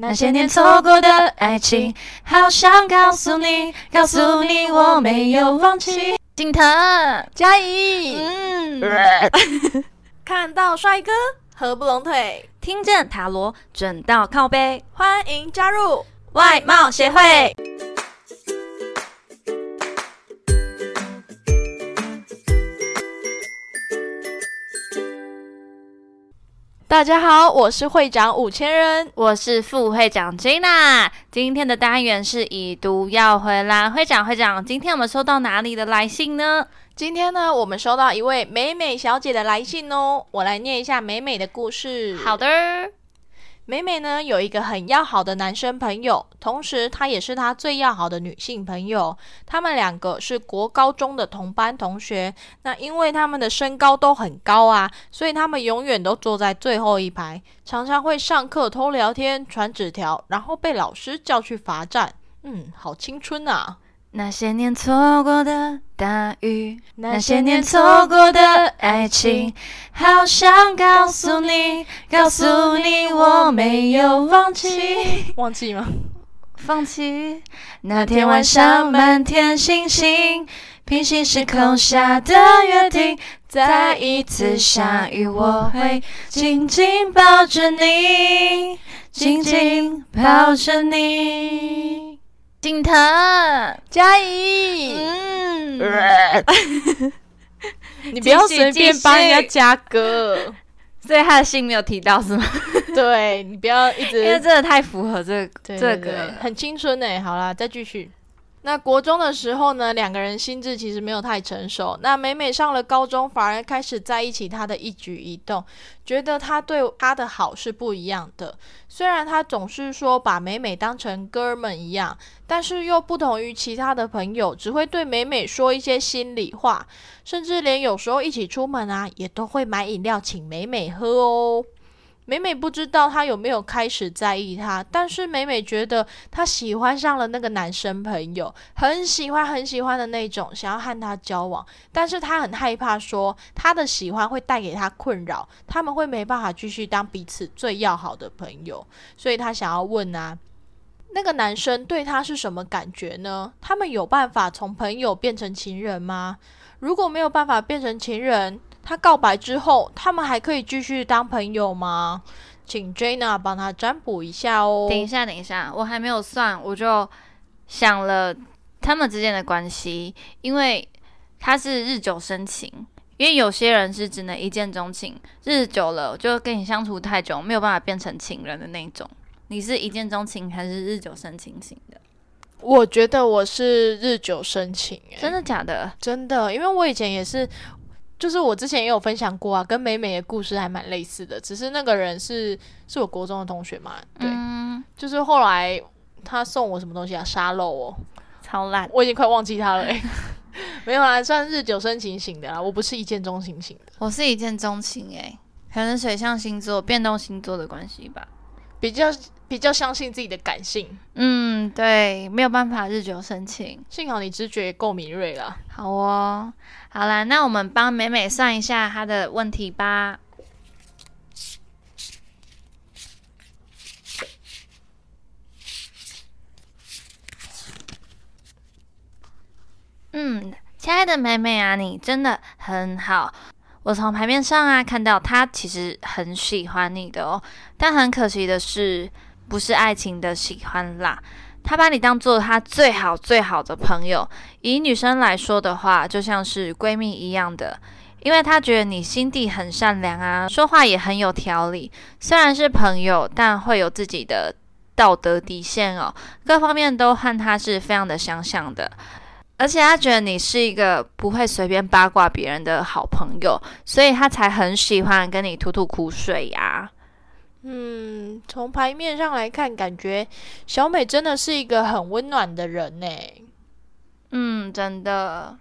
那些年错过的爱情，好想告诉你，告诉你我没有忘记。景腾，嘉怡，嗯，看到帅哥合不拢腿，听见塔罗准到靠背，欢迎加入外貌协会。大家好，我是会长五千人，我是副会长 Jina。今天的单元是已读要回来，会长会长，今天我们收到哪里的来信呢？今天呢，我们收到一位美美小姐的来信哦，我来念一下美美的故事。好的。美美呢有一个很要好的男生朋友，同时她也是她最要好的女性朋友。他们两个是国高中的同班同学。那因为他们的身高都很高啊，所以他们永远都坐在最后一排，常常会上课偷聊天、传纸条，然后被老师叫去罚站。嗯，好青春啊！那些年错过的大雨，那些年错过的爱情，好想告诉你，告诉你我没有忘记。忘记吗？放弃。那天晚上满天星星，平行时空下的约定，再一次相遇，我会紧紧抱着你，紧紧抱着你。景腾，嘉怡，嗯，你不要随便帮人家加歌，所以他的信没有提到是吗？对你不要一直，因为真的太符合这个这个，很青春哎。好啦，再继续。那国中的时候呢，两个人心智其实没有太成熟。那美美上了高中，反而开始在一起他的一举一动，觉得他对他的好是不一样的。虽然他总是说把美美当成哥们一样，但是又不同于其他的朋友，只会对美美说一些心里话，甚至连有时候一起出门啊，也都会买饮料请美美喝哦。美美不知道他有没有开始在意他，但是美美觉得他喜欢上了那个男生朋友，很喜欢很喜欢的那种，想要和他交往。但是他很害怕说他的喜欢会带给他困扰，他们会没办法继续当彼此最要好的朋友，所以他想要问啊，那个男生对他是什么感觉呢？他们有办法从朋友变成情人吗？如果没有办法变成情人？他告白之后，他们还可以继续当朋友吗？请 Jana 帮他占卜一下哦。等一下，等一下，我还没有算，我就想了他们之间的关系，因为他是日久生情，因为有些人是只能一见钟情，日久了就跟你相处太久，没有办法变成情人的那种。你是一见钟情还是日久生情型的？我觉得我是日久生情，真的假的？真的，因为我以前也是。就是我之前也有分享过啊，跟美美的故事还蛮类似的，只是那个人是是我国中的同学嘛，对，就是后来他送我什么东西啊，沙漏哦，超烂，我已经快忘记他了，没有啊，算日久生情型的啦，我不是一见钟情型的，我是一见钟情诶，可能水象星座、变动星座的关系吧，比较。比较相信自己的感性，嗯，对，没有办法日久生情。幸好你直觉够敏锐了。好哦，好啦，那我们帮美美算一下她的问题吧。嗯，亲爱的美美啊，你真的很好。我从牌面上啊看到他其实很喜欢你的哦，但很可惜的是。不是爱情的喜欢啦，他把你当做他最好最好的朋友。以女生来说的话，就像是闺蜜一样的，因为他觉得你心地很善良啊，说话也很有条理。虽然是朋友，但会有自己的道德底线哦，各方面都和他是非常的相像的。而且他觉得你是一个不会随便八卦别人的好朋友，所以他才很喜欢跟你吐吐苦水呀。嗯，从牌面上来看，感觉小美真的是一个很温暖的人呢。嗯，真的。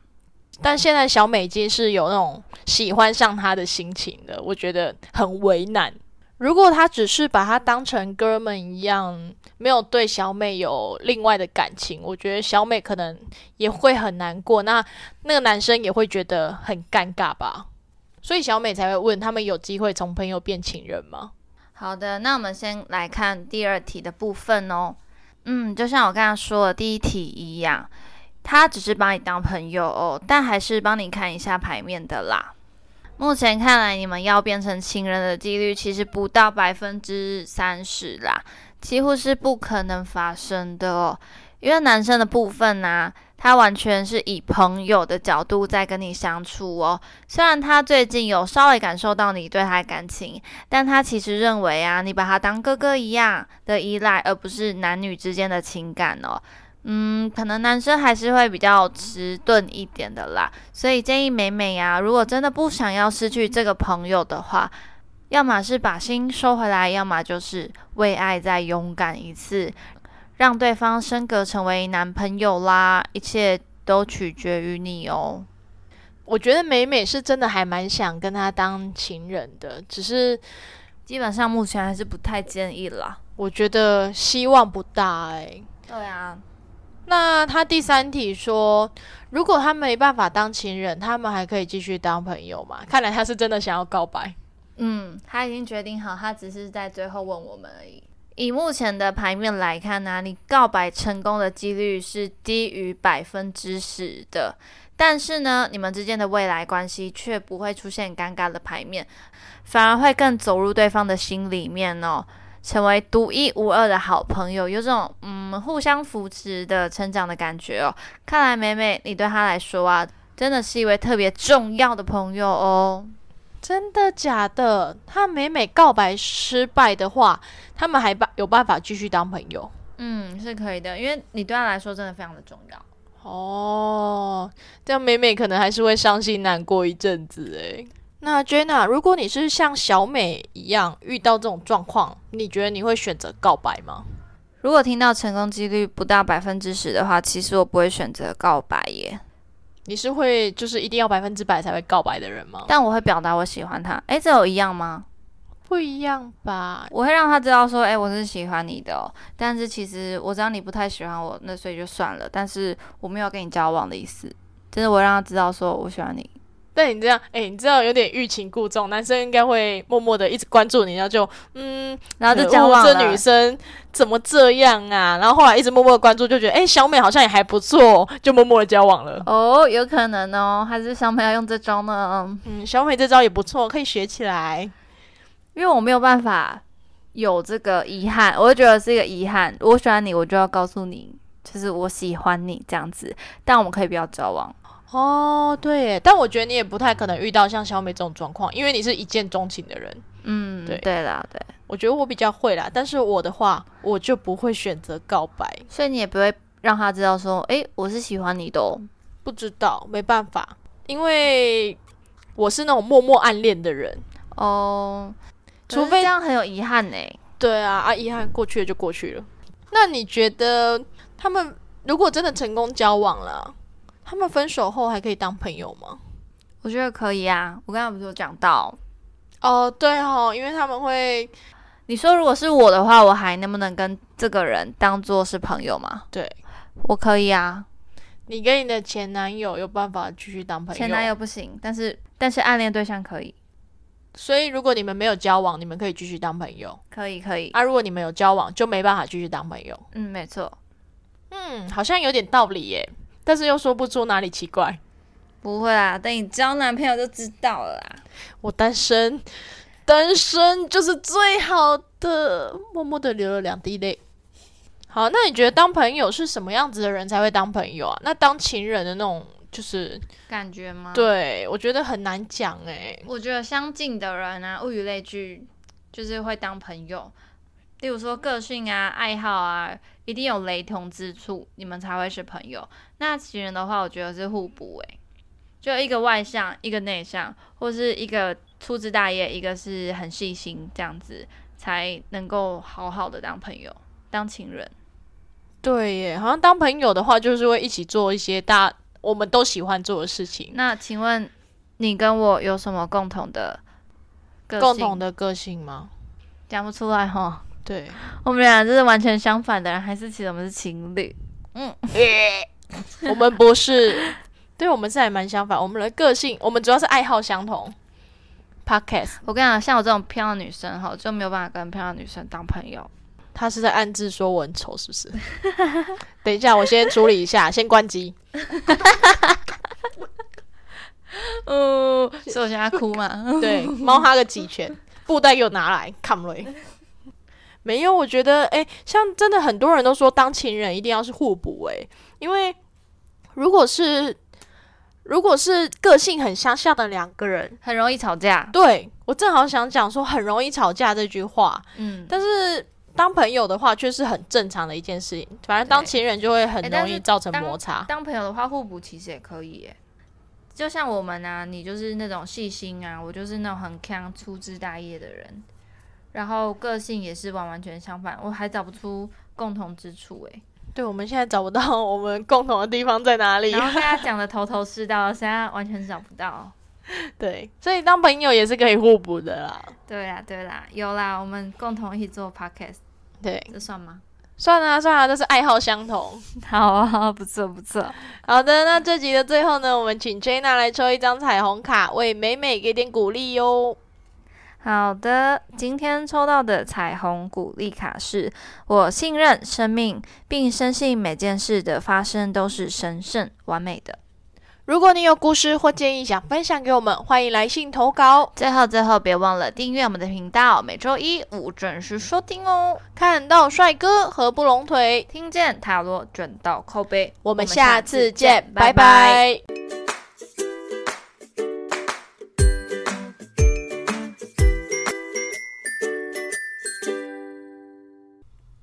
但现在小美已经是有那种喜欢上他的心情了，我觉得很为难。如果他只是把他当成哥们一样，没有对小美有另外的感情，我觉得小美可能也会很难过。那那个男生也会觉得很尴尬吧。所以小美才会问他们有机会从朋友变情人吗？好的，那我们先来看第二题的部分哦。嗯，就像我刚刚说的第一题一样，他只是把你当朋友哦，但还是帮你看一下牌面的啦。目前看来，你们要变成情人的几率其实不到百分之三十啦，几乎是不可能发生的哦。因为男生的部分呢，他完全是以朋友的角度在跟你相处哦。虽然他最近有稍微感受到你对他的感情，但他其实认为啊，你把他当哥哥一样的依赖，而不是男女之间的情感哦。嗯，可能男生还是会比较迟钝一点的啦，所以建议美美呀，如果真的不想要失去这个朋友的话，要么是把心收回来，要么就是为爱再勇敢一次，让对方升格成为男朋友啦，一切都取决于你哦。我觉得美美是真的还蛮想跟他当情人的，只是基本上目前还是不太建议啦。我觉得希望不大哎。对啊。那他第三题说，如果他没办法当情人，他们还可以继续当朋友吗？看来他是真的想要告白。嗯，他已经决定好，他只是在最后问我们而已。以目前的牌面来看呢，你告白成功的几率是低于百分之十的，但是呢，你们之间的未来关系却不会出现尴尬的牌面，反而会更走入对方的心里面哦。成为独一无二的好朋友，有种嗯互相扶持的成长的感觉哦。看来美美，你对他来说啊，真的是一位特别重要的朋友哦。真的假的？他每每告白失败的话，他们还办有办法继续当朋友？嗯，是可以的，因为你对他来说真的非常的重要。哦，这样美美可能还是会伤心难过一阵子诶。那 Jenna，如果你是像小美一样遇到这种状况，你觉得你会选择告白吗？如果听到成功几率不到百分之十的话，其实我不会选择告白耶。你是会就是一定要百分之百才会告白的人吗？但我会表达我喜欢他。诶，这有一样吗？不一样吧。我会让他知道说，诶，我是喜欢你的哦。但是其实我知道你不太喜欢我，那所以就算了。但是我没有跟你交往的意思，就是我让他知道说我喜欢你。但你这样，哎，你知道有点欲擒故纵，男生应该会默默的一直关注你，然后就，嗯，然后就交往这女生怎么这样啊？然后后来一直默默的关注，就觉得，哎，小美好像也还不错，就默默的交往了。哦，有可能哦，还是小美要用这招呢？嗯，小美这招也不错，可以学起来。因为我没有办法有这个遗憾，我就觉得是一个遗憾。我喜欢你，我就要告诉你，就是我喜欢你这样子。但我们可以不要交往。哦，对，但我觉得你也不太可能遇到像小美这种状况，因为你是一见钟情的人。嗯，对，对啦，对，我觉得我比较会啦，但是我的话，我就不会选择告白，所以你也不会让他知道说，哎，我是喜欢你的。哦。不知道，没办法，因为我是那种默默暗恋的人。哦，除非这样很有遗憾呢。对啊，啊，遗憾过去了就过去了。那你觉得他们如果真的成功交往了？他们分手后还可以当朋友吗？我觉得可以啊。我刚才不是有讲到哦，对哦，因为他们会，你说如果是我的话，我还能不能跟这个人当做是朋友吗？对，我可以啊。你跟你的前男友有办法继续当朋友？前男友不行，但是但是暗恋对象可以。所以如果你们没有交往，你们可以继续当朋友？可以可以。啊，如果你们有交往，就没办法继续当朋友。嗯，没错。嗯，好像有点道理耶。但是又说不出哪里奇怪，不会啊，等你交男朋友就知道了啦。我单身，单身就是最好的。默默的流了两滴泪。好，那你觉得当朋友是什么样子的人才会当朋友啊？那当情人的那种就是感觉吗？对，我觉得很难讲哎。我觉得相近的人啊，物以类聚，就是会当朋友。例如说个性啊、爱好啊。一定有雷同之处，你们才会是朋友。那情人的话，我觉得是互补诶，就一个外向，一个内向，或是一个粗枝大叶，一个是很细心，这样子才能够好好的当朋友，当情人。对耶，好像当朋友的话，就是会一起做一些大我们都喜欢做的事情。那请问你跟我有什么共同的共同的个性吗？讲不出来哈。对我们俩就是完全相反的人，还是其实我们是情侣？嗯，我们不是，对我们是还蛮相反。我们的个性，我们主要是爱好相同，podcast。我跟你讲，像我这种漂亮女生哈，就没有办法跟漂亮女生当朋友。他是在暗自说我很丑，是不是？等一下，我先处理一下，先关机。哦，是我现在哭嘛？对，猫哈个几拳，布袋给我拿来，come 来。没有，我觉得，哎，像真的很多人都说当情人一定要是互补，哎，因为如果是如果是个性很相像的两个人，很容易吵架。对我正好想讲说很容易吵架这句话，嗯，但是当朋友的话却是很正常的一件事情，反正当情人就会很容易造成摩擦。当朋友的话，互补其实也可以，耶。就像我们啊，你就是那种细心啊，我就是那种很强粗枝大叶的人，然后个性也是完完全相反，我还找不出共同之处诶。对，我们现在找不到我们共同的地方在哪里，然后大家 讲的头头是道，现在完全找不到。对，所以当朋友也是可以互补的啦。对啦，对啦，有啦，我们共同一起做 podcast，对，这算吗？算啊算啊，都是爱好相同。好啊，不错不错。好的，那这集的最后呢，我们请 Jana 来抽一张彩虹卡，为美美给点鼓励哟。好的，今天抽到的彩虹鼓励卡是：我信任生命，并深信每件事的发生都是神圣完美的。如果你有故事或建议想分享给我们，欢迎来信投稿。最后，最后别忘了订阅我们的频道，每周一五准时收听哦。看到帅哥合不拢腿，听见塔罗准到扣杯。我们下次见，拜拜。